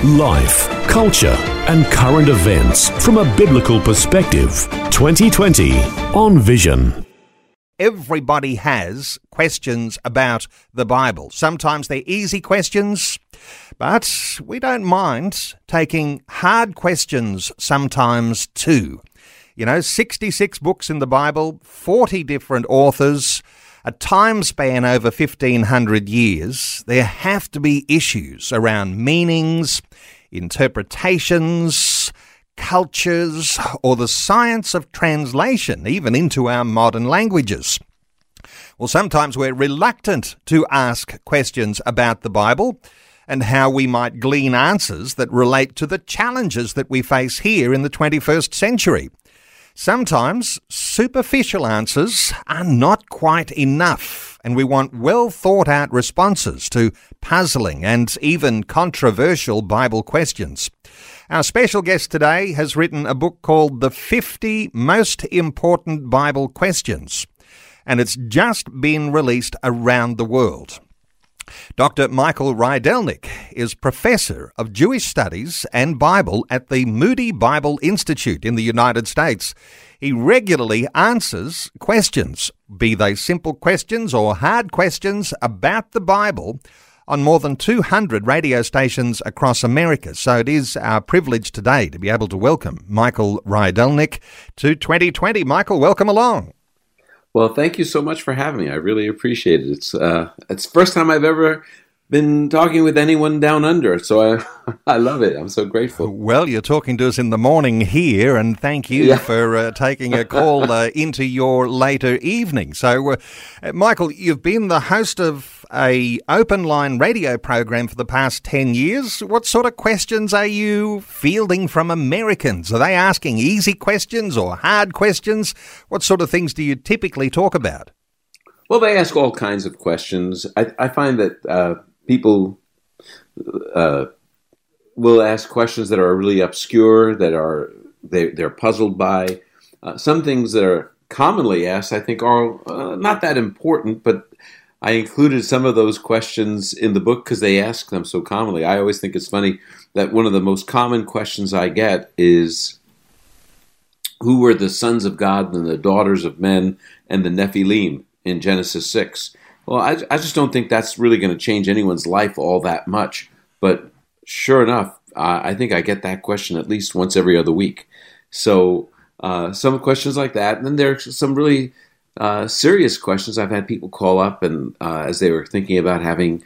Life, culture, and current events from a biblical perspective. 2020 on Vision. Everybody has questions about the Bible. Sometimes they're easy questions, but we don't mind taking hard questions sometimes too. You know, 66 books in the Bible, 40 different authors, a time span over 1500 years, there have to be issues around meanings, interpretations, cultures, or the science of translation, even into our modern languages. Well, sometimes we're reluctant to ask questions about the Bible and how we might glean answers that relate to the challenges that we face here in the 21st century. Sometimes superficial answers are not quite enough, and we want well thought out responses to puzzling and even controversial Bible questions. Our special guest today has written a book called The 50 Most Important Bible Questions, and it's just been released around the world. Dr. Michael Rydelnik is Professor of Jewish Studies and Bible at the Moody Bible Institute in the United States. He regularly answers questions, be they simple questions or hard questions about the Bible, on more than 200 radio stations across America. So it is our privilege today to be able to welcome Michael Rydelnik to 2020. Michael, welcome along. Well, thank you so much for having me. I really appreciate it. It's uh, it's the first time I've ever been talking with anyone down under, so I I love it. I'm so grateful. Well, you're talking to us in the morning here, and thank you yeah. for uh, taking a call uh, into your later evening. So, uh, Michael, you've been the host of a open line radio program for the past ten years. What sort of questions are you fielding from Americans? Are they asking easy questions or hard questions? What sort of things do you typically talk about? Well, they ask all kinds of questions. I, I find that uh, people uh, will ask questions that are really obscure, that are they, they're puzzled by. Uh, some things that are commonly asked, I think, are uh, not that important, but I included some of those questions in the book because they ask them so commonly. I always think it's funny that one of the most common questions I get is who were the sons of God and the daughters of men and the Nephilim in Genesis 6? Well, I, I just don't think that's really going to change anyone's life all that much. But sure enough, I think I get that question at least once every other week. So uh, some questions like that, and then there's some really uh, serious questions. I've had people call up and uh, as they were thinking about having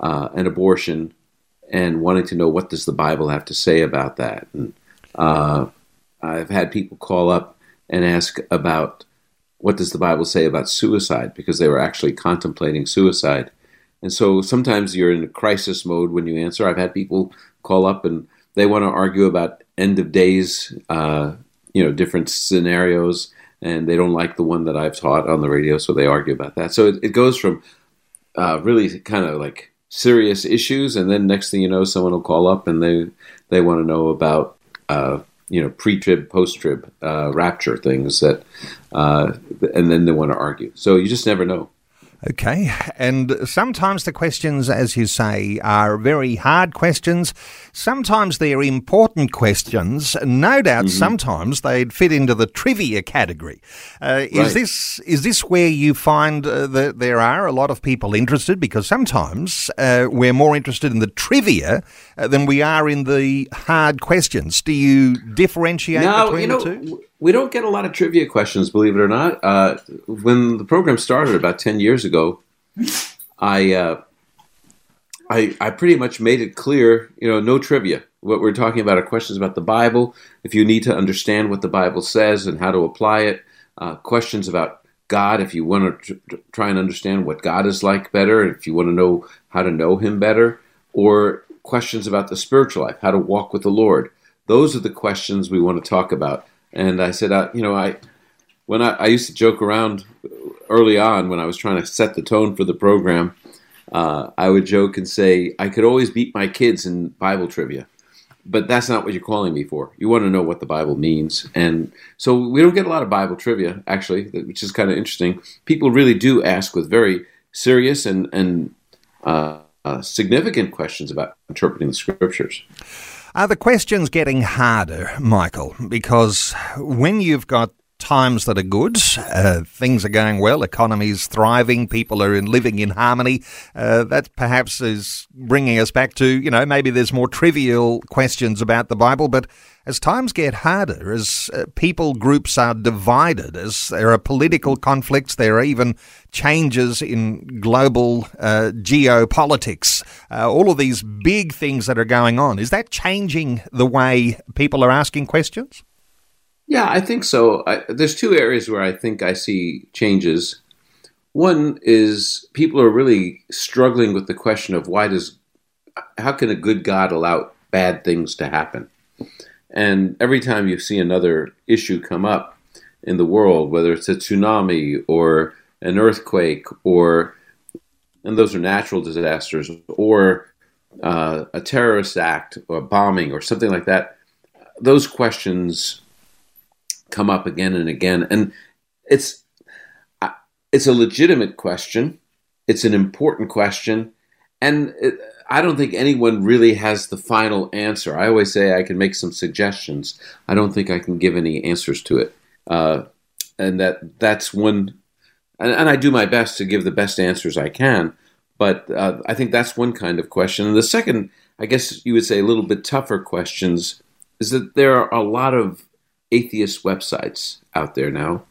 uh, an abortion and wanting to know what does the Bible have to say about that. And uh, I've had people call up and ask about what does the Bible say about suicide? Because they were actually contemplating suicide. And so sometimes you're in a crisis mode when you answer. I've had people call up and they want to argue about end of days, uh, you know, different scenarios, and they don't like the one that I've taught on the radio, so they argue about that. So it, it goes from uh, really kind of like serious issues, and then next thing you know, someone will call up and they they want to know about uh, you know pre-trib, post-trib, uh, rapture things that, uh, and then they want to argue. So you just never know. Okay, and sometimes the questions, as you say, are very hard questions. Sometimes they're important questions. No doubt, mm-hmm. sometimes they'd fit into the trivia category. Uh, right. Is this is this where you find uh, that there are a lot of people interested? Because sometimes uh, we're more interested in the trivia uh, than we are in the hard questions. Do you differentiate no, between you know, the two? We don't get a lot of trivia questions, believe it or not. Uh, when the program started about ten years ago, I, uh, I I pretty much made it clear, you know, no trivia. What we're talking about are questions about the Bible. If you need to understand what the Bible says and how to apply it, uh, questions about God. If you want to tr- try and understand what God is like better, if you want to know how to know Him better, or questions about the spiritual life, how to walk with the Lord. Those are the questions we want to talk about And I said, uh, you know, I when I, I, used to joke around early on when I was trying to set the tone for the program, uh, I would joke and say I could always beat my kids in Bible trivia, but that's not what you're calling me for. You want to know what the Bible means, and so we don't get a lot of Bible trivia actually, which is kind of interesting. People really do ask with very serious and and uh, uh, significant questions about interpreting the scriptures. Are the questions getting harder, Michael? Because when you've got times that are good, uh, things are going well, Economies thriving, people are in, living in harmony, uh, that perhaps is bringing us back to, you know, maybe there's more trivial questions about the Bible, but as times get harder, as uh, people groups are divided, as there are political conflicts, there are even changes in global uh, geopolitics, uh, all of these big things that are going on, is that changing the way people are asking questions? Yeah, I think so. I, there's two areas where I think I see changes. One is people are really struggling with the question of why does, how can a good God allow bad things to happen? And every time you see another issue come up in the world, whether it's a tsunami or an earthquake or, and those are natural disasters, or uh, a terrorist act or bombing or something like that, those questions come up again and again. And it's, it's a legitimate question. It's an important question. And it, I don't think anyone really has the final answer. I always say I can make some suggestions. I don't think I can give any answers to it. Uh, and that that's one, and, and, I do my best to give the best answers I can. But uh, I think that's one kind of question. And the second, I guess you would say, a little bit tougher questions is that there are a lot of atheist websites out there now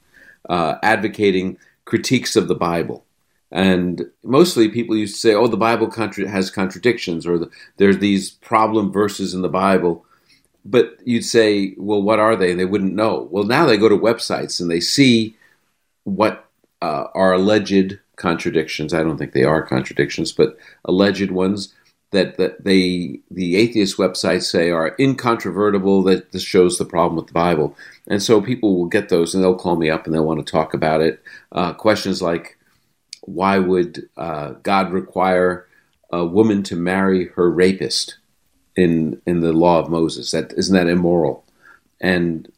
uh, advocating critiques of the Bible. And mostly people used to say, oh, the Bible contra- has contradictions or the, there's these problem verses in the Bible. But you'd say, well, what are they? And they wouldn't know. Well, now they go to websites and they see what uh, are alleged contradictions. I don't think they are contradictions, but alleged ones that, that they the atheist websites say are incontrovertible that this shows the problem with the Bible. And so people will get those and they'll call me up and they'll want to talk about it. Uh, questions like why would uh, God require a woman to marry her rapist in in the law of Moses? That isn't that immoral? And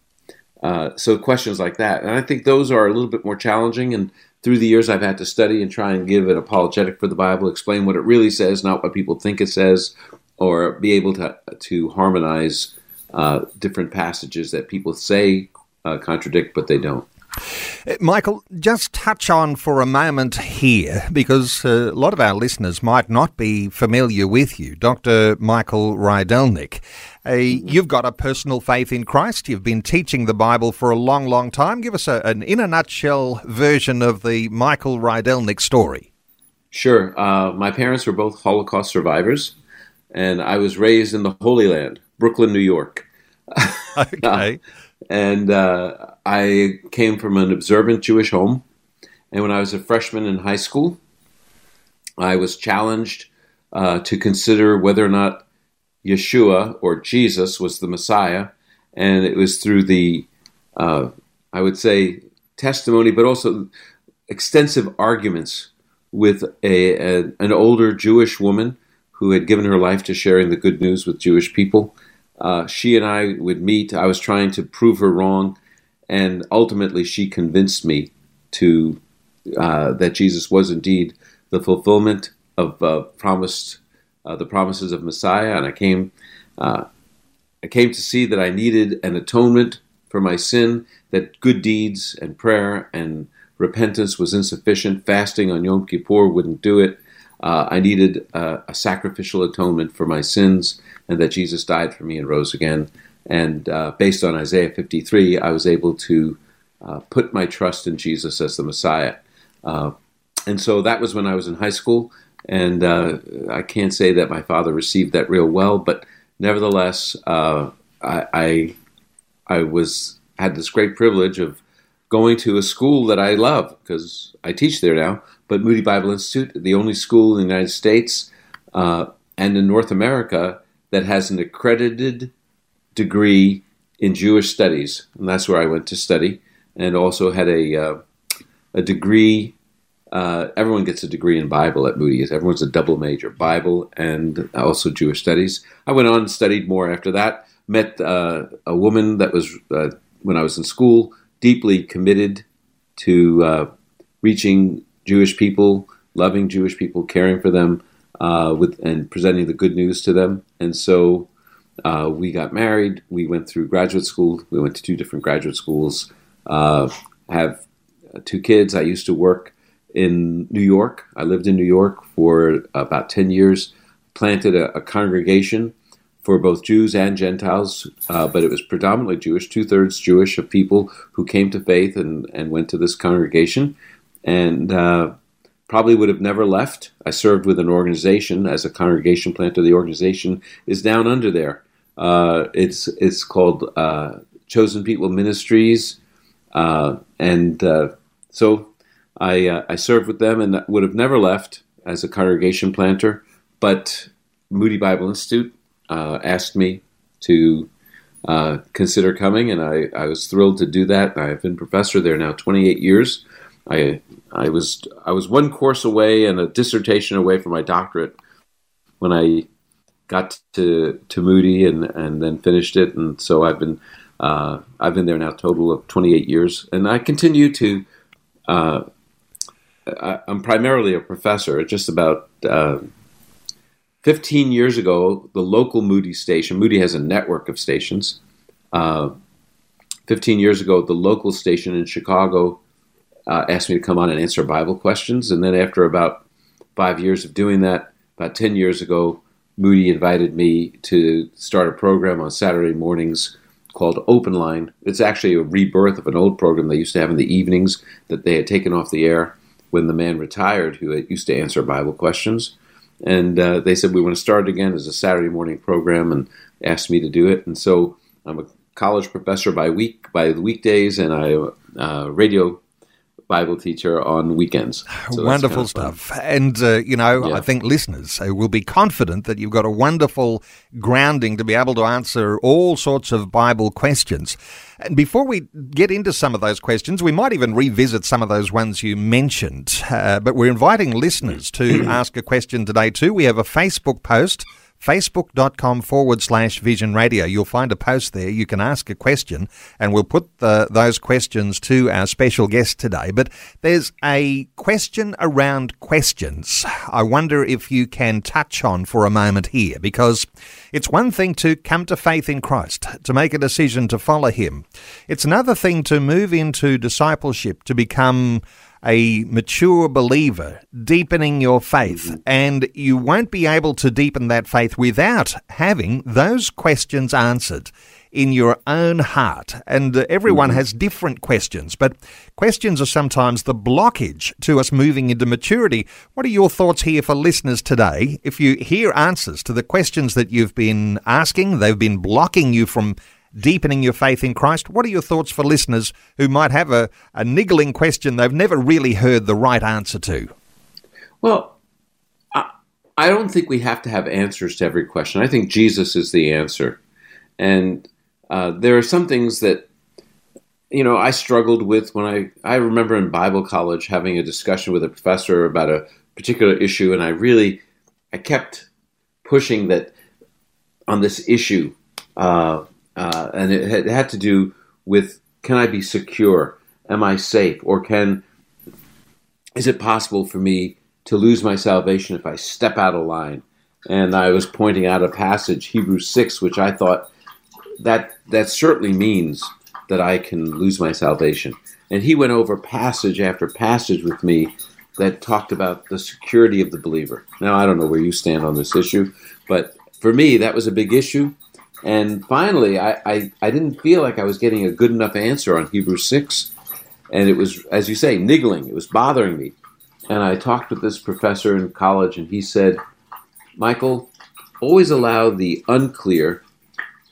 uh, so questions like that, and I think those are a little bit more challenging. And through the years, I've had to study and try and give an apologetic for the Bible, explain what it really says, not what people think it says, or be able to to harmonize uh, different passages that people say uh, contradict, but they don't. Uh, Michael, just touch on for a moment here, because uh, a lot of our listeners might not be familiar with you, Dr. Michael Rydelnik. Uh, you've got a personal faith in Christ. You've been teaching the Bible for a long, long time. Give us a, an in a nutshell version of the Michael Rydelnik story. Sure. Uh, my parents were both Holocaust survivors, and I was raised in the Holy Land, Brooklyn, New York. okay. and uh, I came from an observant Jewish home. And when I was a freshman in high school, I was challenged uh, to consider whether or not Yeshua or Jesus was the Messiah. And it was through the, uh, I would say, testimony, but also extensive arguments with a, a, an older Jewish woman who had given her life to sharing the good news with Jewish people. Uh, she and I would meet. I was trying to prove her wrong, and ultimately she convinced me to uh, that Jesus was indeed the fulfillment of uh, promised uh, the promises of Messiah. And I came, uh, I came to see that I needed an atonement for my sin. That good deeds and prayer and repentance was insufficient. Fasting on Yom Kippur wouldn't do it. Uh, I needed a sacrificial atonement for my sins and that Jesus died for me and rose again. And uh, based on Isaiah 53, I was able to uh, put my trust in Jesus as the Messiah. Uh, and so that was when I was in high school. And uh, I can't say that my father received that real well, but nevertheless, uh, I, I, I was had this great privilege of going to a school that I love because I teach there now. But Moody Bible Institute, the only school in the United States uh, and in North America that has an accredited degree in Jewish studies, and that's where I went to study, and also had a uh, a degree. Uh, everyone gets a degree in Bible at Moody. Everyone's a double major, Bible and also Jewish studies. I went on and studied more after that. Met uh, a woman that was uh, when I was in school, deeply committed to uh, reaching Jewish people, loving Jewish people, caring for them, uh, with and presenting the good news to them. And so uh, we got married. We went through graduate school. We went to two different graduate schools. Uh, have two kids. I used to work in New York. I lived in New York for about ten years. Planted a, a congregation for both Jews and Gentiles, uh, but it was predominantly Jewish, two thirds Jewish of people who came to faith and, and went to this congregation. And uh, probably would have never left. I served with an organization as a congregation planter. The organization is down under there. Uh, it's it's called uh, Chosen People Ministries, uh, and uh, so I uh, I served with them and would have never left as a congregation planter. But Moody Bible Institute uh, asked me to consider coming, and I, I was thrilled to do that. I've been professor there now 28 years. I I was I was one course away and a dissertation away from my doctorate when I got to to Moody and and then finished it, and so I've been uh, I've been there now total of 28 years, and I continue to. Uh, I, am primarily a professor. Just about uh, 15 years ago, the local Moody station. Moody has a network of stations. Uh, 15 years ago, the local station in Chicago uh, asked me to come on and answer Bible questions. And then after about five years of doing that, about 10 years ago, Moody invited me to start a program on Saturday mornings called Open Line. It's actually a rebirth of an old program they used to have in the evenings that they had taken off the air when the man retired who used to answer Bible questions. And uh, they said, We want to start again as a Saturday morning program and asked me to do it. And so I'm a college professor by week by the weekdays and I uh, radio Bible teacher on weekends. So wonderful kind of stuff. And, uh, you know, yeah. I think listeners will be confident that you've got a wonderful grounding to be able to answer all sorts of Bible questions. And before we get into some of those questions, we might even revisit some of those ones you mentioned. Uh, but we're inviting listeners to ask a question today, too. We have a Facebook post facebook.com forward slash vision radio. You'll find a post there. You can ask a question and we'll put the, those questions to our special guest today. But there's a question around questions I wonder if you can touch on for a moment here because it's one thing to come to faith in Christ, to make a decision to follow Him. It's another thing to move into discipleship, to become a mature believer, deepening your faith. And you won't be able to deepen that faith without having those questions answered in your own heart. And uh, everyone mm-hmm. has different questions, but questions are sometimes the blockage to us moving into maturity. What are your thoughts here for listeners today? If you hear answers to the questions that you've been asking, they've been blocking you from deepening your faith in Christ. What are your thoughts for listeners who might have a, a niggling question they've never really heard the right answer to? Well, I, I don't think we have to have answers to every question. I think Jesus is the answer. And uh, there are some things that, you know, I struggled with when I, I remember in Bible college having a discussion with a professor about a particular issue, and I really, I kept pushing that on this issue. Uh, uh, and it had, to do with can I be secure? Am I safe? Or can is it possible for me to lose my salvation if I step out of line? And I was pointing out a passage, Hebrews six, which I thought that that certainly means that I can lose my salvation. And he went over passage after passage with me that talked about the security of the believer. Now I don't know where you stand on this issue, but for me that was a big issue and finally, I, I, I, didn't feel like I was getting a good enough answer on Hebrews 6. And it was, as you say, niggling. It was bothering me. And I talked with this professor in college, and he said, Michael, always allow the unclear,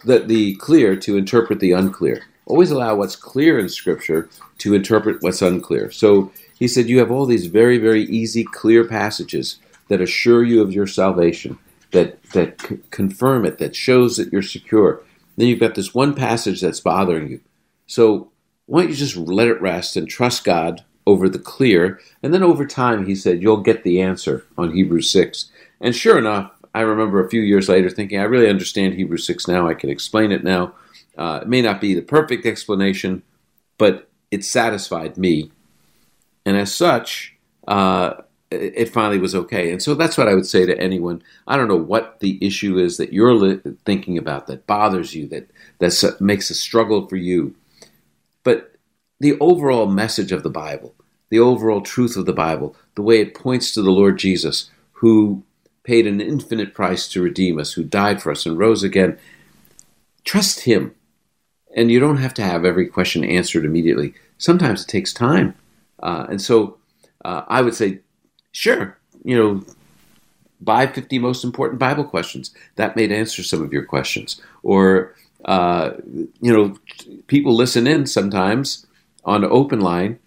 the, the clear to interpret the unclear. Always allow what's clear in Scripture to interpret what's unclear. So he said, You have all these very, very easy, clear passages that assure you of your salvation that that c- confirm it, that shows that you're secure. then you've got this one passage that's bothering you. So why don't you just let it rest and trust God over the clear? And then over time, he said, you'll get the answer on Hebrews 6. And sure enough, I remember a few years later thinking, I really understand Hebrews 6 now. I can explain it now. Uh, it may not be the perfect explanation, but it satisfied me. And as such, uh, it finally was okay. And so that's what I would say to anyone. I don't know what the issue is that you're li- thinking about that bothers you, that that makes a struggle for you. But the overall message of the Bible, the overall truth of the Bible, the way it points to the Lord Jesus, who paid an infinite price to redeem us, who died for us and rose again, trust Him. And you don't have to have every question answered immediately. Sometimes it takes time. Uh, and so uh, I would say, sure, you know, buy 50 most important Bible questions. That may answer some of your questions. Or, uh, you know, people listen in sometimes on open line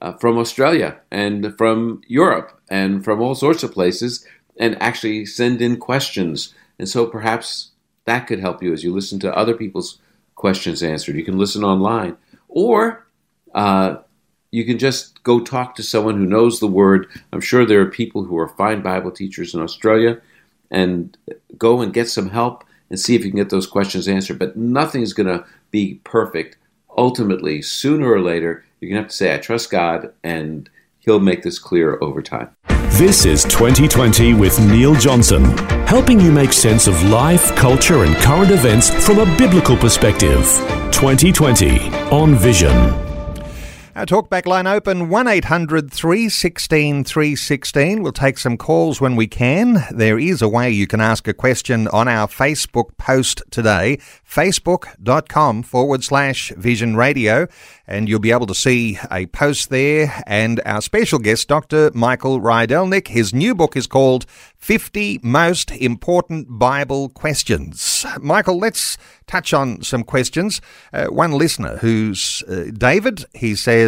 uh, from Australia and from Europe and from all sorts of places and actually send in questions. And so perhaps that could help you as you listen to other people's questions answered. You can listen online. Or uh, you can just go talk to someone who knows the word. I'm sure there are people who are fine Bible teachers in Australia and go and get some help and see if you can get those questions answered. But nothing's going to be perfect. Ultimately, sooner or later, you're going to have to say, I trust God, and He'll make this clear over time. This is 2020 with Neil Johnson, helping you make sense of life, culture, and current events from a biblical perspective. 2020 on Vision. Our talkback line open 1800 316 316. We'll take some calls when we can. There is a way you can ask a question on our Facebook post today, facebook.com forward slash vision radio. And you'll be able to see a post there. And our special guest, Dr. Michael Rydelnik, his new book is called 50 Most Important Bible Questions. Michael, let's touch on some questions. Uh, one listener who's uh, David, he says,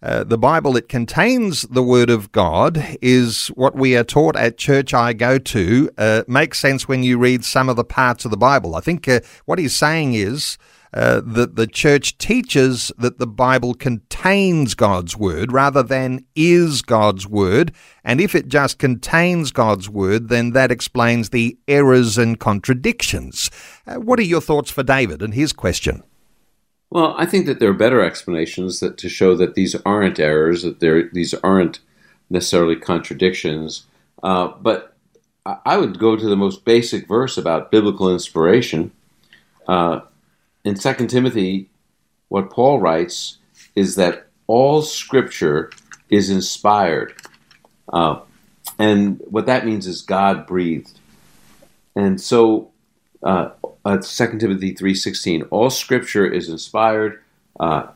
uh, the Bible, it contains the Word of God, is what we are taught at church I go to. Uh, makes sense when you read some of the parts of the Bible. I think uh, what he's saying is uh, that the church teaches that the Bible contains God's Word rather than is God's Word. And if it just contains God's Word, then that explains the errors and contradictions. Uh, what are your thoughts for David and his question? Well, I think that there are better explanations that to show that these aren't errors, that these aren't necessarily contradictions. Uh, but I would go to the most basic verse about biblical inspiration. Uh, in 2 Timothy, what Paul writes is that all scripture is inspired. Uh, and what that means is God breathed. And so, uh, uh, 2 Timothy 3.16, all scripture is inspired uh,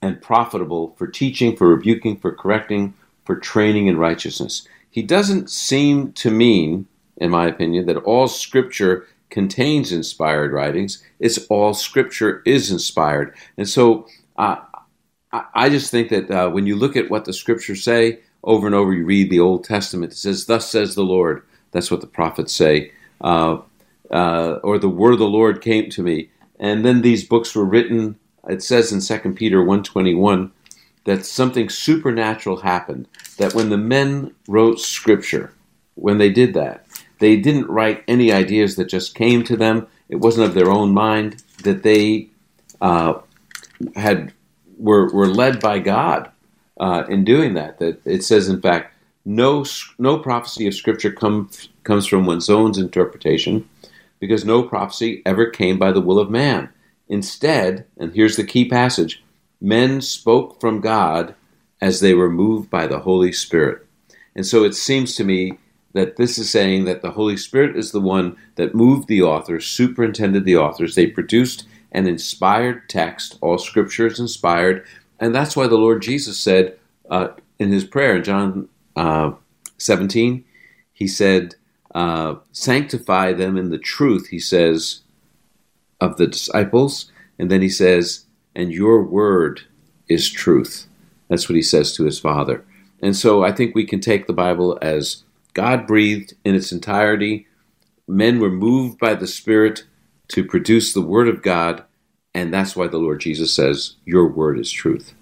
and profitable for teaching, for rebuking, for correcting, for training in righteousness. He doesn't seem to mean, in my opinion, that all scripture contains inspired writings. It's all scripture is inspired. And so uh, I just think that uh, when you look at what the scriptures say, over and over you read the Old Testament, it says, Thus says the Lord. That's what the prophets say. Uh, uh or the word of the Lord came to me. And then these books were written, it says in 2 Peter 121, that something supernatural happened. That when the men wrote scripture, when they did that, they didn't write any ideas that just came to them. It wasn't of their own mind. That they uh, had were were led by God uh, in doing that. That it says, in fact, no no prophecy of Scripture comes comes from one's own interpretation, because no prophecy ever came by the will of man. Instead, and here's the key passage: men spoke from God as they were moved by the Holy Spirit. And so it seems to me that this is saying that the Holy Spirit is the one that moved the authors, superintended the authors. They produced an inspired text. All scripture is inspired. And that's why the Lord Jesus said uh, in his prayer in John uh, 17, he said, uh, Sanctify them in the truth, he says, of the disciples. And then he says, And your word is truth. That's what he says to his Father. And so I think we can take the Bible as God breathed in its entirety. Men were moved by the Spirit to produce the Word of God, and that's why the Lord Jesus says, Your Word is truth.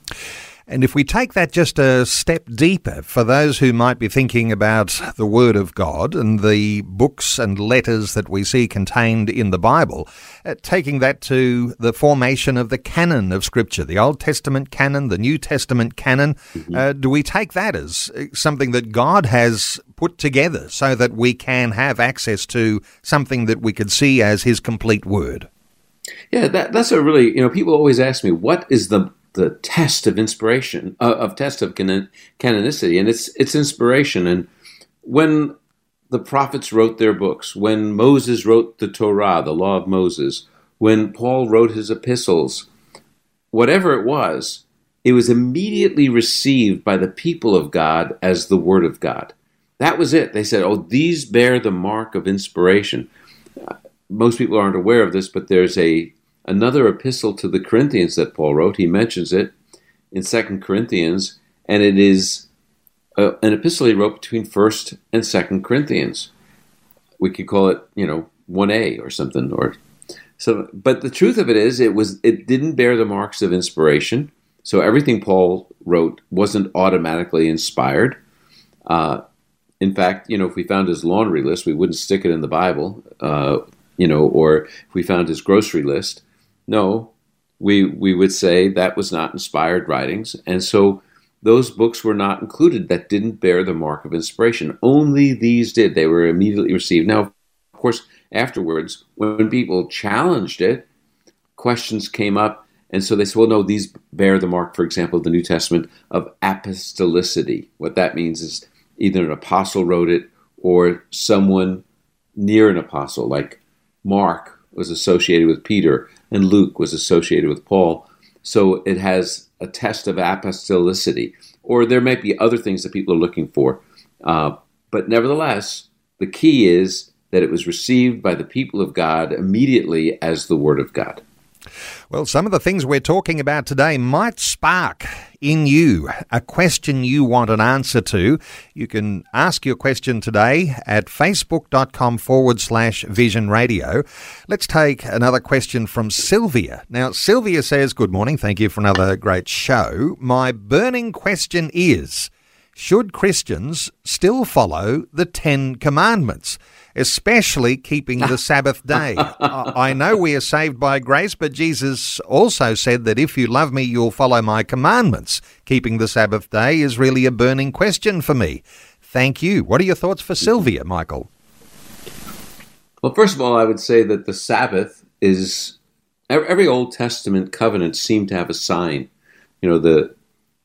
And if we take that just a step deeper, for those who might be thinking about the Word of God and the books and letters that we see contained in the Bible, uh, taking that to the formation of the canon of Scripture, the Old Testament canon, the New Testament canon, mm-hmm. uh, do we take that as uh, something that God has put together so that we can have access to something that we could see as His complete Word? Yeah, that, that's a really, you know, people always ask me, what is the the test of inspiration uh, of test of canon- canonicity, and it's it's inspiration. And when the prophets wrote their books, when Moses wrote the Torah, the law of Moses, when Paul wrote his epistles, whatever it was, it was immediately received by the people of God as the word of God. That was it. They said, "Oh, these bear the mark of inspiration." Uh, most people aren't aware of this, but there's a another epistle to the Corinthians that Paul wrote. He mentions it in Second Corinthians, and it is uh, an epistle he wrote between First and Second Corinthians. We could call it, you know, one A or something, or so. But the truth of it is, it was it didn't bear the marks of inspiration. So everything Paul wrote wasn't automatically inspired. Uh, in fact, you know, if we found his laundry list, we wouldn't stick it in the Bible. Uh, you know, or if we found his grocery list, no, we we would say that was not inspired writings, and so those books were not included that didn't bear the mark of inspiration. Only these did. They were immediately received. Now, of course, afterwards, when people challenged it, questions came up, and so they said, well, no, these bear the mark, for example, the New Testament of apostolicity. What that means is either an apostle wrote it or someone near an apostle, like Mark was associated with Peter, and Luke was associated with Paul. So it has a test of apostolicity, or there might be other things that people are looking for. Uh, but nevertheless, the key is that it was received by the people of God immediately as the Word of God. Well, some of the things we're talking about today might spark in you a question you want an answer to. You can ask your question today at facebook.com forward slash vision radio. Let's take another question from Sylvia. Now, Sylvia says, Good morning. Thank you for another great show. My burning question is Should Christians still follow the Ten Commandments? Especially keeping the Sabbath day. I know we are saved by grace, but Jesus also said that if you love me, you'll follow my commandments. Keeping the Sabbath day is really a burning question for me. Thank you. What are your thoughts for Sylvia, Michael? Well, first of all, I would say that the Sabbath is every Old Testament covenant seemed to have a sign. You know, the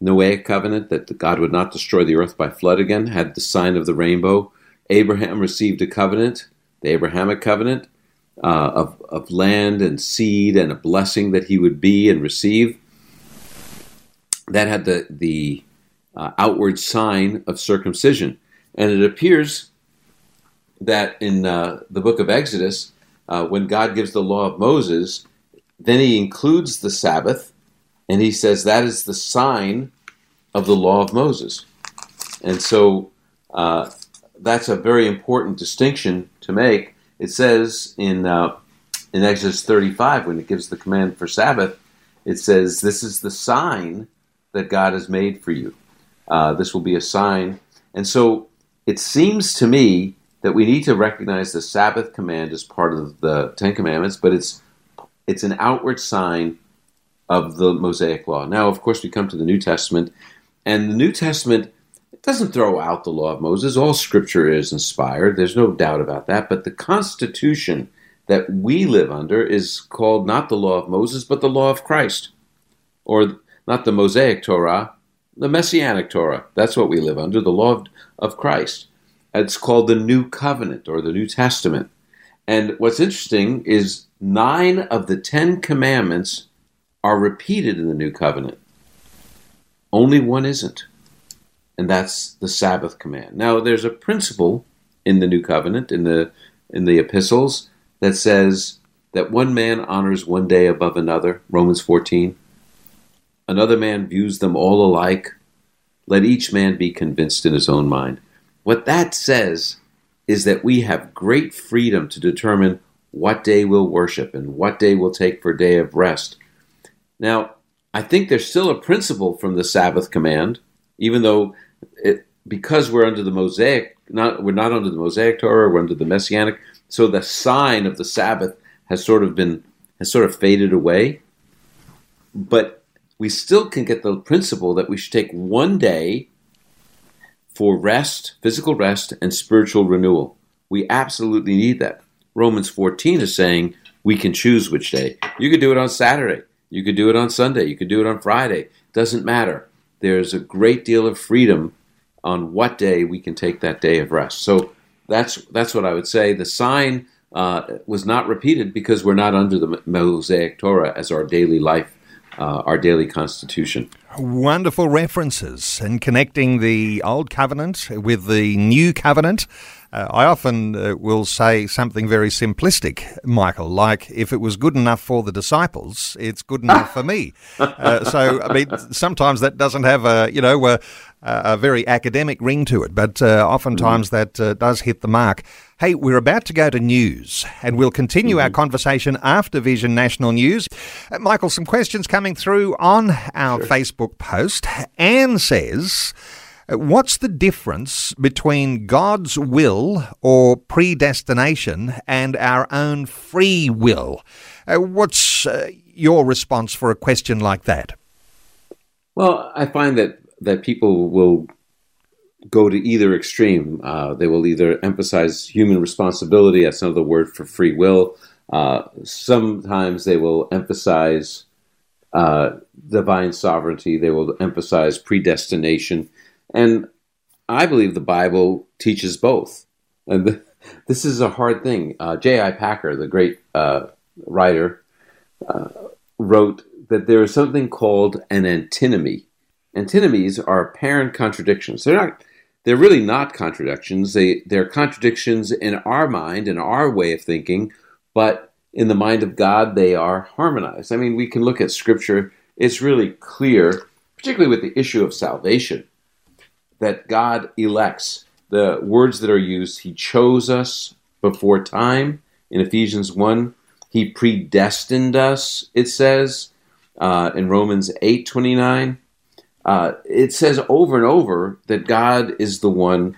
Noahic covenant that God would not destroy the earth by flood again had the sign of the rainbow. Abraham received a covenant, the Abrahamic covenant, uh, of, of land and seed and a blessing that he would be and receive. That had the, the uh, outward sign of circumcision. And it appears that in uh, the book of Exodus, uh, when God gives the law of Moses, then he includes the Sabbath and he says that is the sign of the law of Moses. And so uh, that's a very important distinction to make. It says in uh, in Exodus 35 when it gives the command for Sabbath, it says, "This is the sign that God has made for you. Uh, this will be a sign." And so it seems to me that we need to recognize the Sabbath command as part of the Ten Commandments, but it's it's an outward sign of the Mosaic Law. Now, of course, we come to the New Testament, and the New Testament it doesn't throw out the law of Moses. All scripture is inspired. There's no doubt about that. But the Constitution that we live under is called not the law of Moses, but the law of Christ. Or not the Mosaic Torah, the Messianic Torah. That's what we live under, the law of, of Christ. It's called the New Covenant or the New Testament. And what's interesting is nine of the Ten Commandments are repeated in the New Covenant. Only one isn't and that's the Sabbath command. Now, there's a principle in the New Covenant, in the in the epistles, that says that one man honors one day above another. Romans 14. Another man views them all alike. Let each man be convinced in his own mind. What that says is that we have great freedom to determine what day we'll worship and what day we'll take for day of rest. Now, I think there's still a principle from the Sabbath command, even though it, because we're under the Mosaic, not we're not under the Mosaic Torah, we're under the Messianic. So the sign of the Sabbath has sort of been has sort of faded away. But we still can get the principle that we should take one day for rest, physical rest, and spiritual renewal. We absolutely need that. Romans 14 is saying we can choose which day. You could do it on Saturday. You could do it on Sunday. You could do it on Friday. Doesn't matter. There's a great deal of freedom on what day we can take that day of rest. So that's that's what I would say. The sign uh, was not repeated because we're not under the Mosaic Torah as our daily life, uh, our daily constitution. Wonderful references and connecting the old covenant with the new covenant. Uh, I often uh, will say something very simplistic, Michael, like if it was good enough for the disciples, it's good enough for me. Uh, so, I mean, sometimes that doesn't have a, you know, a, a very academic ring to it, but uh, oftentimes mm-hmm. that uh, does hit the mark. Hey, we're about to go to news, and we'll continue mm-hmm. our conversation after Vision National News. Uh, Michael, some questions coming through on our sure. Facebook post. Anne says, What's the difference between God's will or predestination and our own free will? Uh, what's uh, your response for a question like that? Well, I find that, that people will go to either extreme. Uh, they will either emphasize human responsibility, that's another word for free will. Uh, sometimes they will emphasize uh, divine sovereignty, they will emphasize predestination. And I believe the Bible teaches both. And the, this is a hard thing. Uh, J.I. Packer, the great uh, writer, uh, wrote that there is something called an antinomy. Antinomies are apparent contradictions. They're not. They're really not contradictions. They they're contradictions in our mind, in our way of thinking, but in the mind of God, they are harmonized. I mean, we can look at Scripture. It's really clear, particularly with the issue of salvation that God elects. The words that are used, He chose us before time in Ephesians 1. He predestined us, it says uh, in Romans 8 29. Uh, it says over and over that God is the one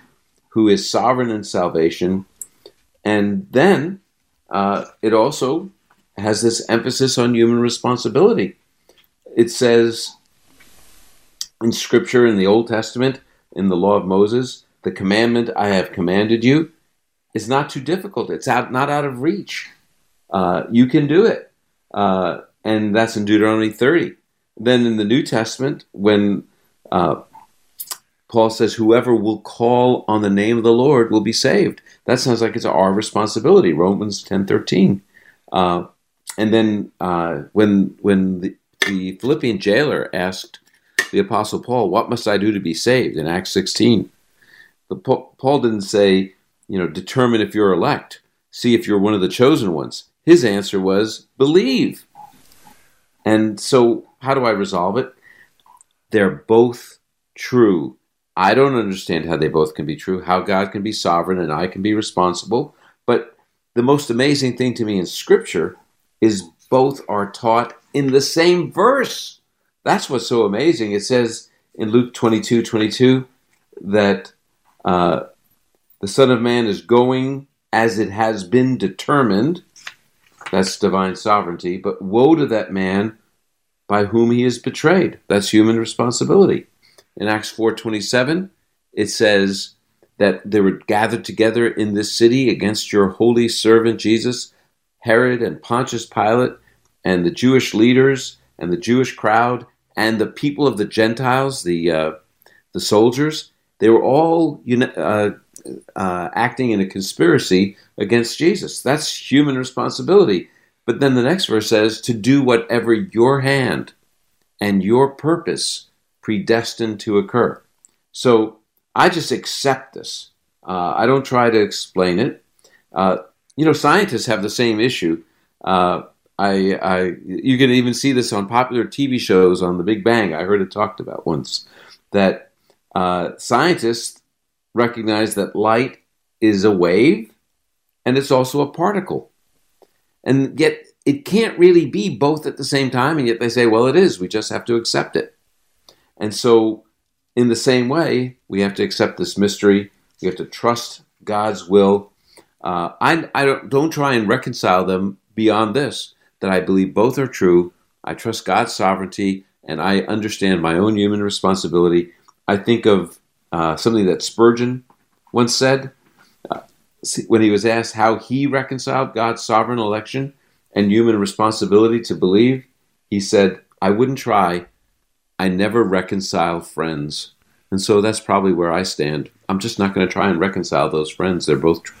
who is sovereign in salvation. And then uh, it also has this emphasis on human responsibility. It says in Scripture in the Old Testament in the law of Moses, the commandment I have commanded you, is not too difficult. It's out, not out of reach. Uh, you can do it. Uh, and that's in Deuteronomy 30. Then in the New Testament, when uh, Paul says, Whoever will call on the name of the Lord will be saved. That sounds like it's our responsibility, Romans 10 13. Uh, and then uh, when, when the, the Philippian jailer asked the Apostle Paul, What must I do to be saved? in Acts 16. But Paul didn't say, you know, determine if you're elect, see if you're one of the chosen ones. His answer was, believe. And so, how do I resolve it? They're both true. I don't understand how they both can be true, how God can be sovereign and I can be responsible. But the most amazing thing to me in Scripture is both are taught in the same verse. That's what's so amazing. It says in Luke 22 22 that uh, the Son of Man is going as it has been determined. That's divine sovereignty. But woe to that man by whom he is betrayed. That's human responsibility. In Acts 4:27, it says that they were gathered together in this city against your holy servant Jesus, Herod and Pontius Pilate, and the Jewish leaders and the Jewish crowd and the people of the Gentiles, the uh, the soldiers, they were all uh, uh, acting in a conspiracy against Jesus. That's human responsibility. But then the next verse says, to do whatever your hand and your purpose predestined to occur. So I just accept this. Uh, I don't try to explain it. Uh, you know, scientists have the same issue. Uh, I, I, you can even see this on popular TV shows on The Big Bang. I heard it talked about once that uh, scientists recognize that light is a wave and it's also a particle. And yet it can't really be both at the same time. And yet they say, well, it is. We just have to accept it. And so, in the same way, we have to accept this mystery. We have to trust God's will. Uh, I, I don't, don't try and reconcile them beyond this that I believe both are true. I trust God's sovereignty and I understand my own human responsibility. I think of uh, something that Spurgeon once said uh, when he was asked how he reconciled God's sovereign election and human responsibility to believe. He said, I wouldn't try. I never reconcile friends. And so that's probably where I stand. I'm just not going to try and reconcile those friends. They're both true.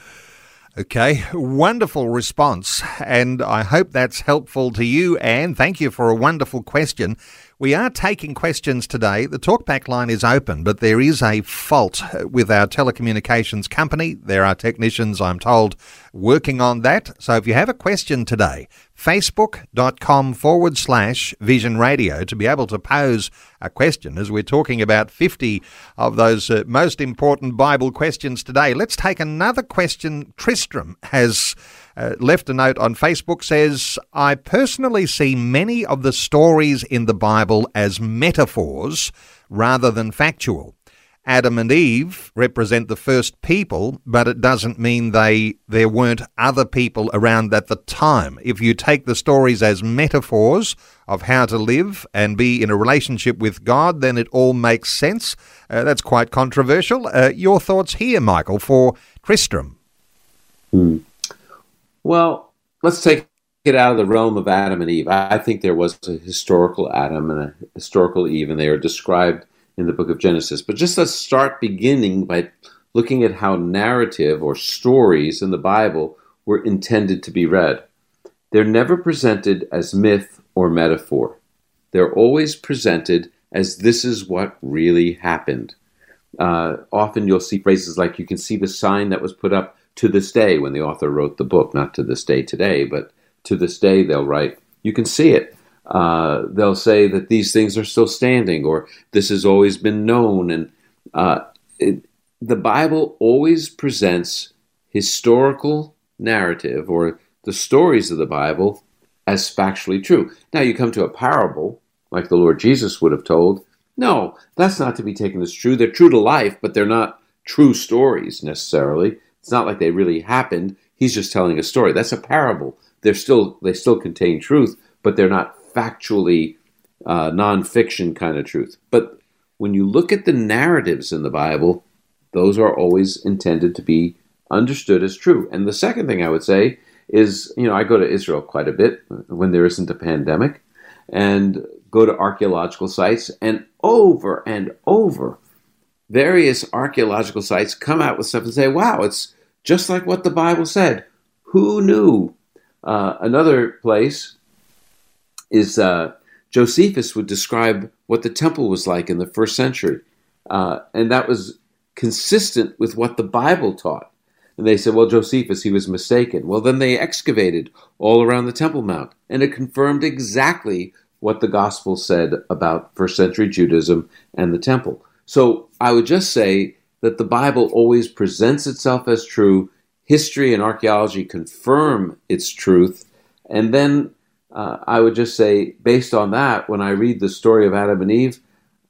Okay, wonderful response. And I hope that's helpful to you, Anne. Thank you for a wonderful question. We are taking questions today. The talkback line is open, but there is a fault with our telecommunications company. There are technicians, I'm told, working on that. So if you have a question today, facebook.com forward slash vision radio to be able to pose a question as we're talking about 50 of those uh, most important Bible questions today. Let's take another question. Tristram has uh, left a note on Facebook says, I personally see many of the stories in the Bible as metaphors rather than factual. Adam and Eve represent the first people, but it doesn't mean they there weren't other people around at the time. If you take the stories as metaphors of how to live and be in a relationship with God, then it all makes sense. Uh, that's quite controversial. Uh, your thoughts here, Michael, for Tristram? Hmm. Well, let's take it out of the realm of Adam and Eve. I think there was a historical Adam and a historical Eve, and they are described in the book of Genesis. But just let's start beginning by looking at how narrative or stories in the Bible were intended to be read. They're never presented as myth or metaphor. They're always presented as this is what really happened. Uh, often you'll see phrases like, you can see the sign that was put up to this day when the author wrote the book, not to this day today, but to this day they'll write, you can see it. Uh, they'll say that these things are still standing or this has always been known. And uh, it, the Bible always presents historical narrative or the stories of the Bible as factually true. Now, you come to a parable, like the Lord Jesus would have told. No, that's not to be taken as true. They're true to life, but they're not true stories necessarily. It's not like they really happened. He's just telling a story. That's a parable. They're still they still contain truth, but they're not factually uh, nonfiction kind of truth. But when you look at the narratives in the Bible, those are always intended to be understood as true. And the second thing I would say is, you know, I go to Israel quite a bit when there isn't a pandemic, and go to archaeological sites, and over and over various archaeological sites come out with stuff and say, wow, it's just like what the Bible said. Who knew? Uh, another place is uh, Josephus would describe what the temple was like in the first century. Uh, and that was consistent with what the Bible taught. And they said, well, Josephus, he was mistaken. Well, then they excavated all around the Temple Mount, and it confirmed exactly what the gospel said about first century Judaism and the temple. So I would just say that the Bible always presents itself as true. History and archaeology confirm its truth. And then uh, I would just say, based on that, when I read the story of Adam and Eve,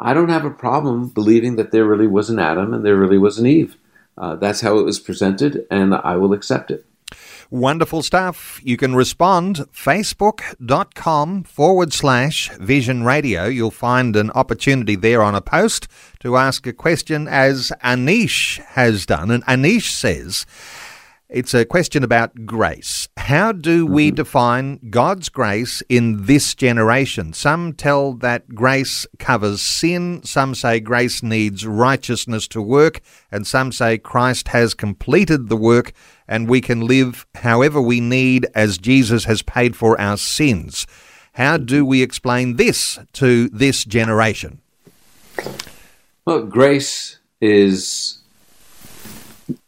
I don't have a problem believing that there really was an Adam and there really was an Eve. Uh, that's how it was presented, and I will accept it. Wonderful stuff. You can respond facebook.com forward slash vision radio. You'll find an opportunity there on a post to ask a question as Anish has done. And Anish says, it's a question about grace. How do we mm-hmm. define God's grace in this generation? Some tell that grace covers sin, some say grace needs righteousness to work, and some say Christ has completed the work and we can live however we need as Jesus has paid for our sins. How do we explain this to this generation? Well, grace is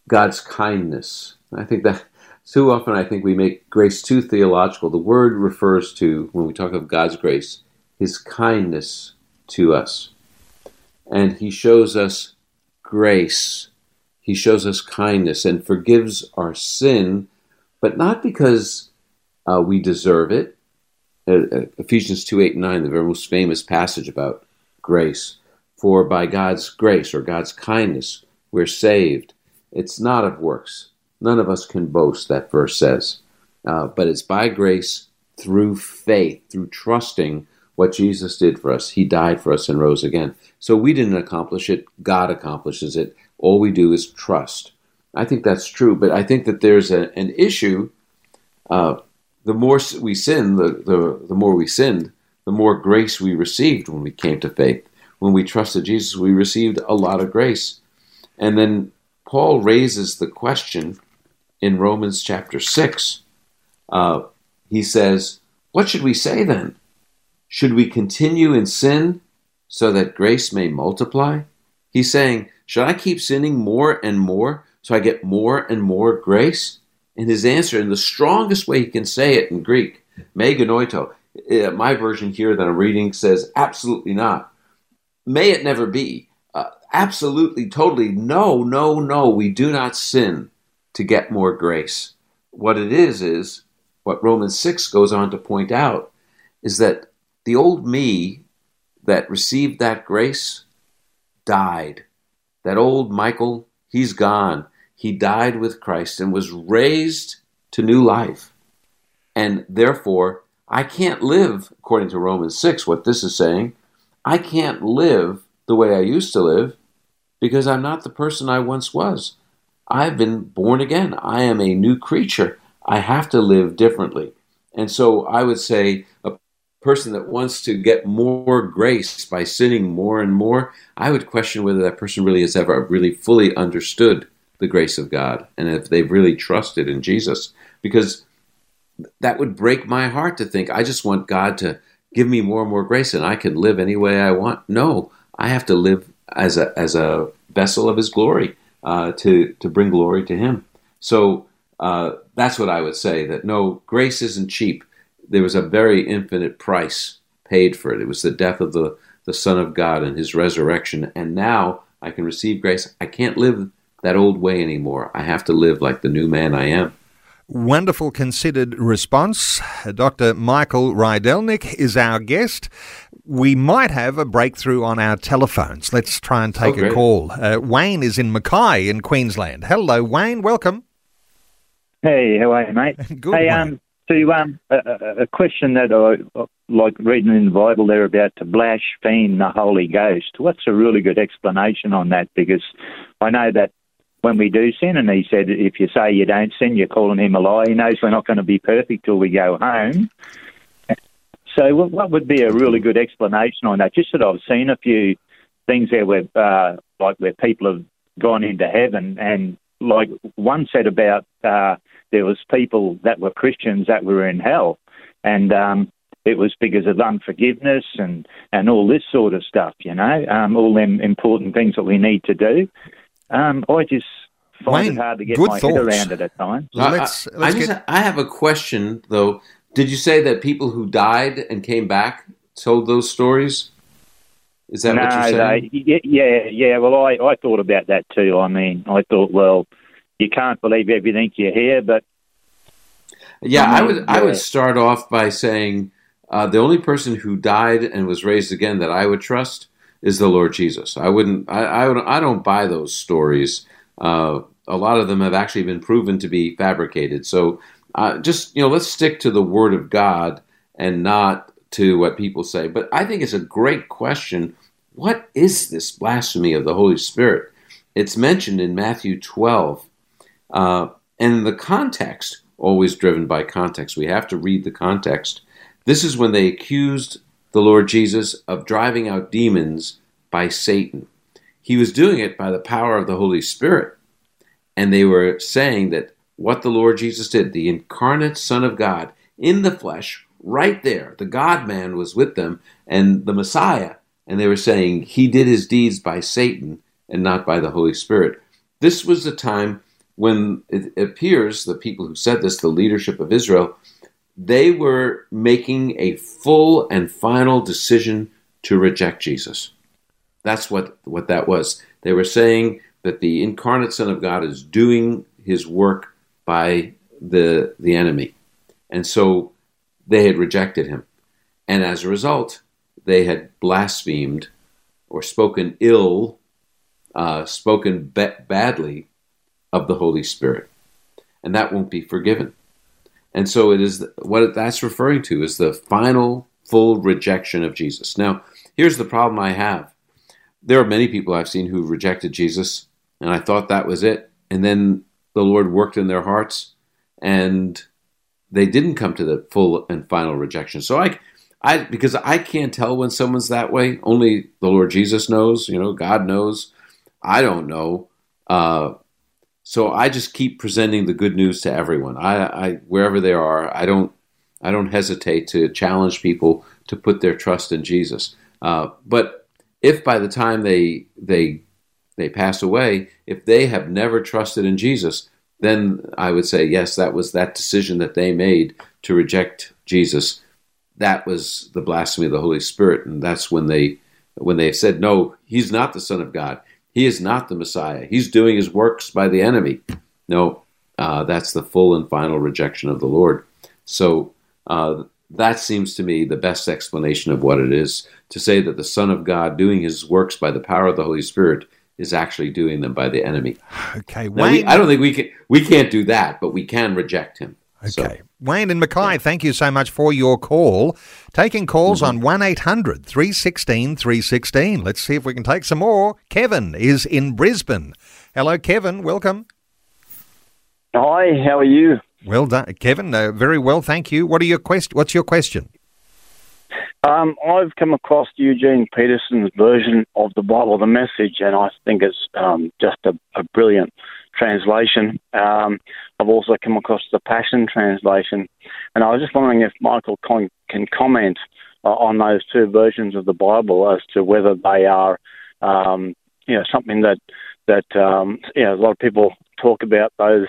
God's kindness I think that too often I think we make grace too theological. The word refers to, when we talk of God's grace, his kindness to us. And he shows us grace. He shows us kindness and forgives our sin, but not because uh, we deserve it. Uh, uh Ephesians 2 8 and 9, the very most famous passage about grace. For by God's grace or God's kindness, we're saved. It's not of works. None of us can boast, that verse says. Uh, but it's by grace through faith, through trusting what Jesus did for us. He died for us and rose again. So we didn't accomplish it, God accomplishes it. All we do is trust. I think that's true, but I think that there's a, an issue. Uh, the more we sin, the, the, the more we sinned, the more grace we received when we came to faith. When we trusted Jesus, we received a lot of grace. And then Paul raises the question in Romans chapter 6. Uh, he says, What should we say then? Should we continue in sin so that grace may multiply? He's saying, Should I keep sinning more and more so I get more and more grace? And his answer, in the strongest way he can say it in Greek, me genoito, uh, my version here that I'm reading says, absolutely not. May it never be. Uh, absolutely, totally, no, no, no, we do not sin to get more grace. What it is, is what Romans 6 goes on to point out, is that the old me that received that grace died. That old Michael, he's gone. He died with Christ and was raised to new life. And therefore, I can't live, according to Romans 6, what this is saying, I can't live the way I used to live because I'm not the person I once was. I've been born again. I am a new creature. I have to live differently. And so I would say a person that wants to get more grace by sinning more and more, I would question whether that person really has ever really fully understood the grace of God and if they've really trusted in Jesus. Because that would break my heart to think I just want God to give me more and more grace and I can live any way I want. No, I have to live as a as a vessel of His glory uh, to to bring glory to Him. So uh, that's what I would say. That no, grace isn't cheap. There was a very infinite price paid for it. It was the death of the the Son of God and His resurrection, and now I can receive grace. I can't live that old way anymore. I have to live like the new man I am. Wonderful considered response. Dr. Michael Rydelnik is our guest. We might have a breakthrough on our telephones. Let's try and take oh, a call. Uh, Wayne is in Mackay in Queensland. Hello, Wayne. Welcome. Hey, how are you, mate? Good. Hey, um, to um, a, a, question that I like reading in the Bible there about to blaspheme the Holy Ghost. What's a really good explanation on that? Because I know that when we do sin. And he said, if you say you don't sin, you're calling him a liar. He knows we're not going to be perfect till we go home. So, what would be a really good explanation on that? Just that I've seen a few things there where, uh, like, where people have gone into heaven, and like one said about uh, there was people that were Christians that were in hell, and um, it was because of unforgiveness and and all this sort of stuff. You know, um, all them important things that we need to do. Um, I just find Wayne, it hard to get my thoughts. head around it at times. Let's, let's I, just, get... I have a question though. Did you say that people who died and came back told those stories? Is that no, what you're saying? They, yeah, yeah. Well, I, I thought about that too. I mean, I thought, well, you can't believe everything you hear, but yeah, I, mean, I would. Yeah. I would start off by saying uh, the only person who died and was raised again that I would trust is the Lord Jesus. I wouldn't. I. I, would, I don't buy those stories. Uh, a lot of them have actually been proven to be fabricated. So uh, just you know, let's stick to the Word of God and not to what people say. But I think it's a great question. What is this blasphemy of the Holy Spirit? It's mentioned in Matthew 12, uh, and the context, always driven by context. We have to read the context. This is when they accused the Lord Jesus of driving out demons by Satan. He was doing it by the power of the Holy Spirit. And they were saying that what the Lord Jesus did, the incarnate Son of God in the flesh, right there, the God man was with them and the Messiah. And they were saying he did his deeds by Satan and not by the Holy Spirit. This was the time when it appears the people who said this, the leadership of Israel, they were making a full and final decision to reject Jesus. That's what, what that was. They were saying that the incarnate Son of God is doing his work by the, the enemy. And so they had rejected him. And as a result, they had blasphemed or spoken ill, uh, spoken badly of the Holy Spirit. And that won't be forgiven. And so it is what that's referring to is the final full rejection of Jesus. Now, here's the problem I have. There are many people I've seen who've rejected Jesus, and I thought that was it. And then the Lord worked in their hearts, and they didn't come to the full and final rejection. So I, I because I can't tell when someone's that way. Only the Lord Jesus knows. You know, God knows. I don't know. Uh, so I just keep presenting the good news to everyone. I, I wherever they are, I don't I don't hesitate to challenge people to put their trust in Jesus. Uh, but if by the time they they they pass away, if they have never trusted in Jesus, then I would say yes, that was that decision that they made to reject Jesus. That was the blasphemy of the Holy Spirit, and that's when they when they said no, he's not the Son of God. He is not the Messiah. He's doing his works by the enemy. No, uh, that's the full and final rejection of the Lord. So uh, that seems to me the best explanation of what it is to say that the Son of God doing his works by the power of the Holy Spirit is actually doing them by the enemy. Okay, Wayne, we, I don't think we can we can't do that, but we can reject him. Okay. So, Wayne and Mackay, yeah. thank you so much for your call. Taking calls mm-hmm. on 1 800 316 316. Let's see if we can take some more. Kevin is in Brisbane. Hello, Kevin. Welcome. Hi, how are you? Well done, Kevin. Uh, very well, thank you. What are your quest- What's your question? Um, I've come across Eugene Peterson's version of the Bible, the message, and I think it's um, just a, a, brilliant translation. Um, I've also come across the Passion translation, and I was just wondering if Michael con- can comment uh, on those two versions of the Bible as to whether they are, um, you know, something that that um, you know a lot of people talk about those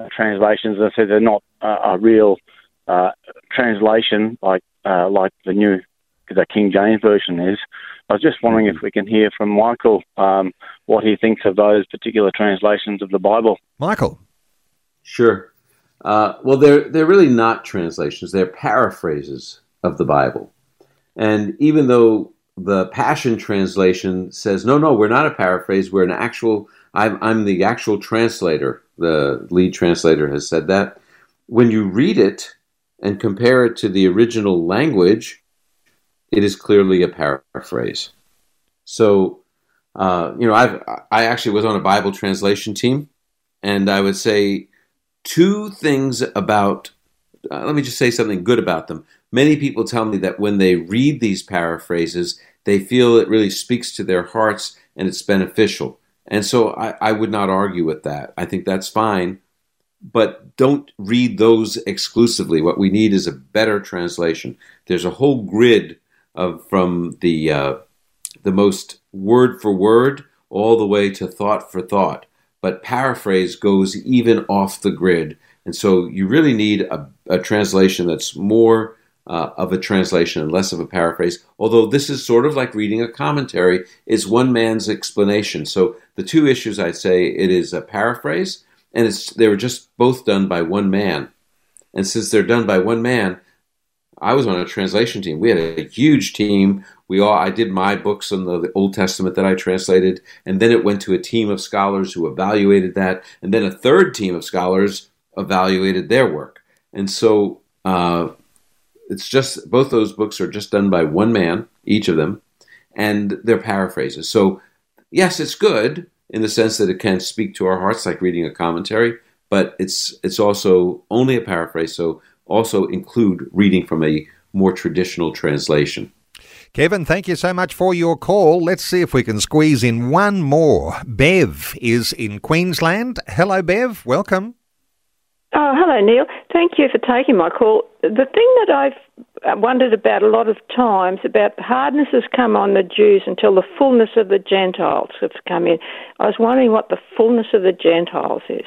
uh, translations and say they're not uh, a real uh, translation like uh, like the new the King James version is. I was just wondering if we can hear from Michael um, what he thinks of those particular translations of the Bible. Michael. Sure. Uh, well, they're they're really not translations; they're paraphrases of the Bible. And even though the Passion translation says, "No, no, we're not a paraphrase; we're an actual." I'm, I'm the actual translator. The lead translator has said that. When you read it and compare it to the original language, it is clearly a paraphrase. So, uh, you know, I've I actually was on a Bible translation team, and I would say two things about. Uh, let me just say something good about them. Many people tell me that when they read these paraphrases, they feel it really speaks to their hearts and it's beneficial. And so I, I would not argue with that. I think that's fine but don't read those exclusively. What we need is a better translation. There's a whole grid of from the uh, the most word for word all the way to thought for thought. But paraphrase goes even off the grid, and so you really need a, a translation that's more uh, of a translation and less of a paraphrase. Although this is sort of like reading a commentary, is one man's explanation. So the two issues I'd say it is a paraphrase, and it's they were just both done by one man. And since they're done by one man, I was on a translation team. We had a huge team. We all I did my books on the, the, Old Testament that I translated, and then it went to a team of scholars who evaluated that, and then a third team of scholars evaluated their work. And so uh, it's just both those books are just done by one man, each of them, and they're paraphrases. So yes, it's good in the sense that it can speak to our hearts like reading a commentary, but it's it's also only a paraphrase. So also include reading from a more traditional translation. Kevin, thank you so much for your call. Let's see if we can squeeze in one more. Bev is in Queensland. Hello, Bev. Welcome. Oh, hello, Neil. Thank you for taking my call. The thing that I've wondered about a lot of times about the hardness has come on the Jews until the fullness of the Gentiles has come in. I was wondering what the fullness of the Gentiles is.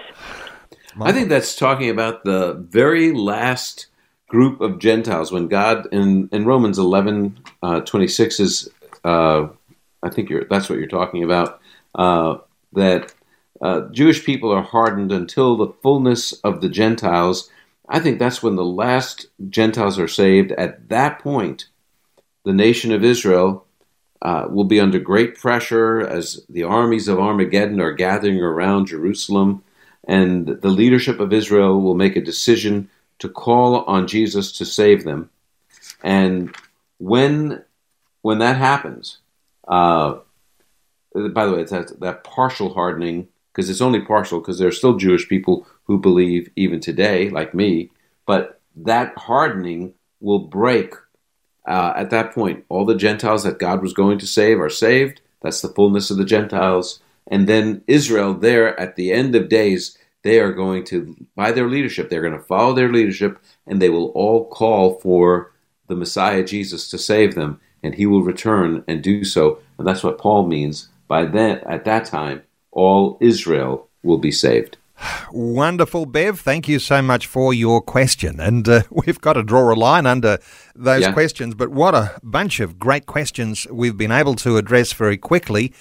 I think that's talking about the very last group of Gentiles when God in, in Romans 11 uh, 26 is, uh, I think that's what you're talking about, uh, that uh, Jewish people are hardened until the fullness of the Gentiles. I think that's when the last Gentiles are saved. At that point, the nation of Israel uh, will be under great pressure as the armies of Armageddon are gathering around Jerusalem, and the leadership of Israel will make a decision to call on Jesus to save them. And when when that happens, uh, by the way, that, that partial hardening because it's only partial because there are still Jewish people who believe even today, like me, but that hardening will break uh, at that point. All the Gentiles that God was going to save are saved. That's the fullness of the Gentiles. And then Israel, there at the end of days, they are going to, by their leadership, they're going to follow their leadership and they will all call for the Messiah Jesus to save them. And he will return and do so. And that's what Paul means. By then, at that time, all Israel will be saved. Wonderful, Bev. Thank you so much for your question. And uh, we've got to draw a line under those yeah. questions, but what a bunch of great questions we've been able to address very quickly.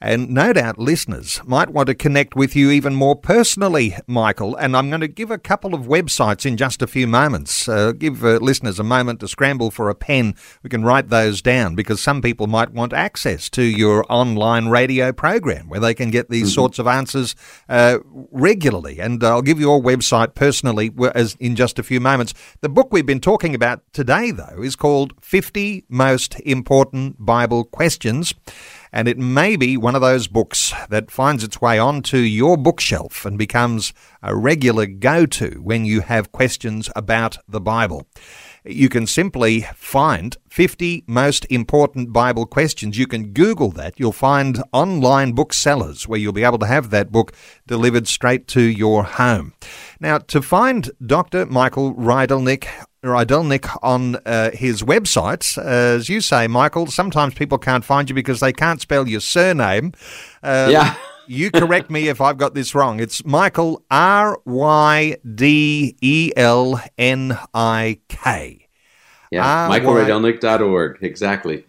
And no doubt listeners might want to connect with you even more personally, Michael. And I'm going to give a couple of websites in just a few moments. Uh, give uh, listeners a moment to scramble for a pen. We can write those down because some people might want access to your online radio program where they can get these mm-hmm. sorts of answers uh, regularly. And I'll give your website personally as in just a few moments. The book we've been talking about today, though, is called 50 Most Important Bible Questions and it may be one of those books that finds its way onto your bookshelf and becomes a regular go to when you have questions about the Bible. You can simply find 50 most important Bible questions. You can Google that. You'll find online booksellers where you'll be able to have that book delivered straight to your home. Now, to find Dr. Michael Rydelnik Rydelnik on uh, his website. As you say, Michael, sometimes people can't find you because they can't spell your surname. Uh, yeah. you correct me if I've got this wrong. It's Michael R Y D E L N I K. Yeah, michaelrydelnik.org. Exactly.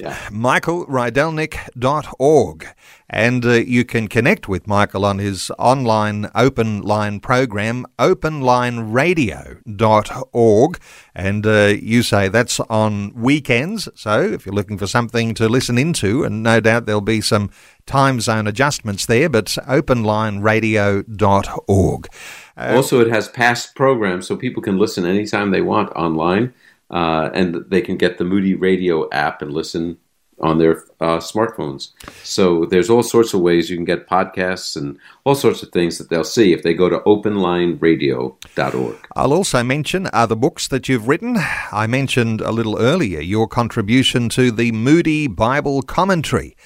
Yeah. michaelrydelnik.org. And uh, you can connect with Michael on his online open line program, openlineradio.org. And uh, you say that's on weekends. So if you're looking for something to listen into, and no doubt there'll be some time zone adjustments there, but openlineradio.org. Uh, also, it has past programs so people can listen anytime they want online uh, and they can get the Moody Radio app and listen on their uh, smartphones. So there's all sorts of ways you can get podcasts and all sorts of things that they'll see if they go to openlineradio.org. I'll also mention other books that you've written. I mentioned a little earlier your contribution to the Moody Bible Commentary.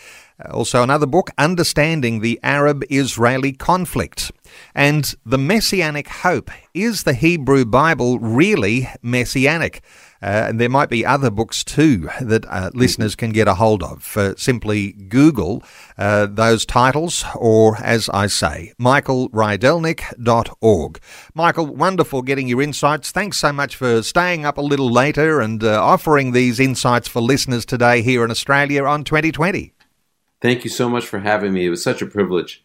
Also, another book, Understanding the Arab Israeli Conflict. And The Messianic Hope. Is the Hebrew Bible really messianic? Uh, and there might be other books too that uh, listeners can get a hold of. Uh, simply Google uh, those titles, or as I say, michaelrydelnik.org. Michael, wonderful getting your insights. Thanks so much for staying up a little later and uh, offering these insights for listeners today here in Australia on 2020. Thank you so much for having me. It was such a privilege.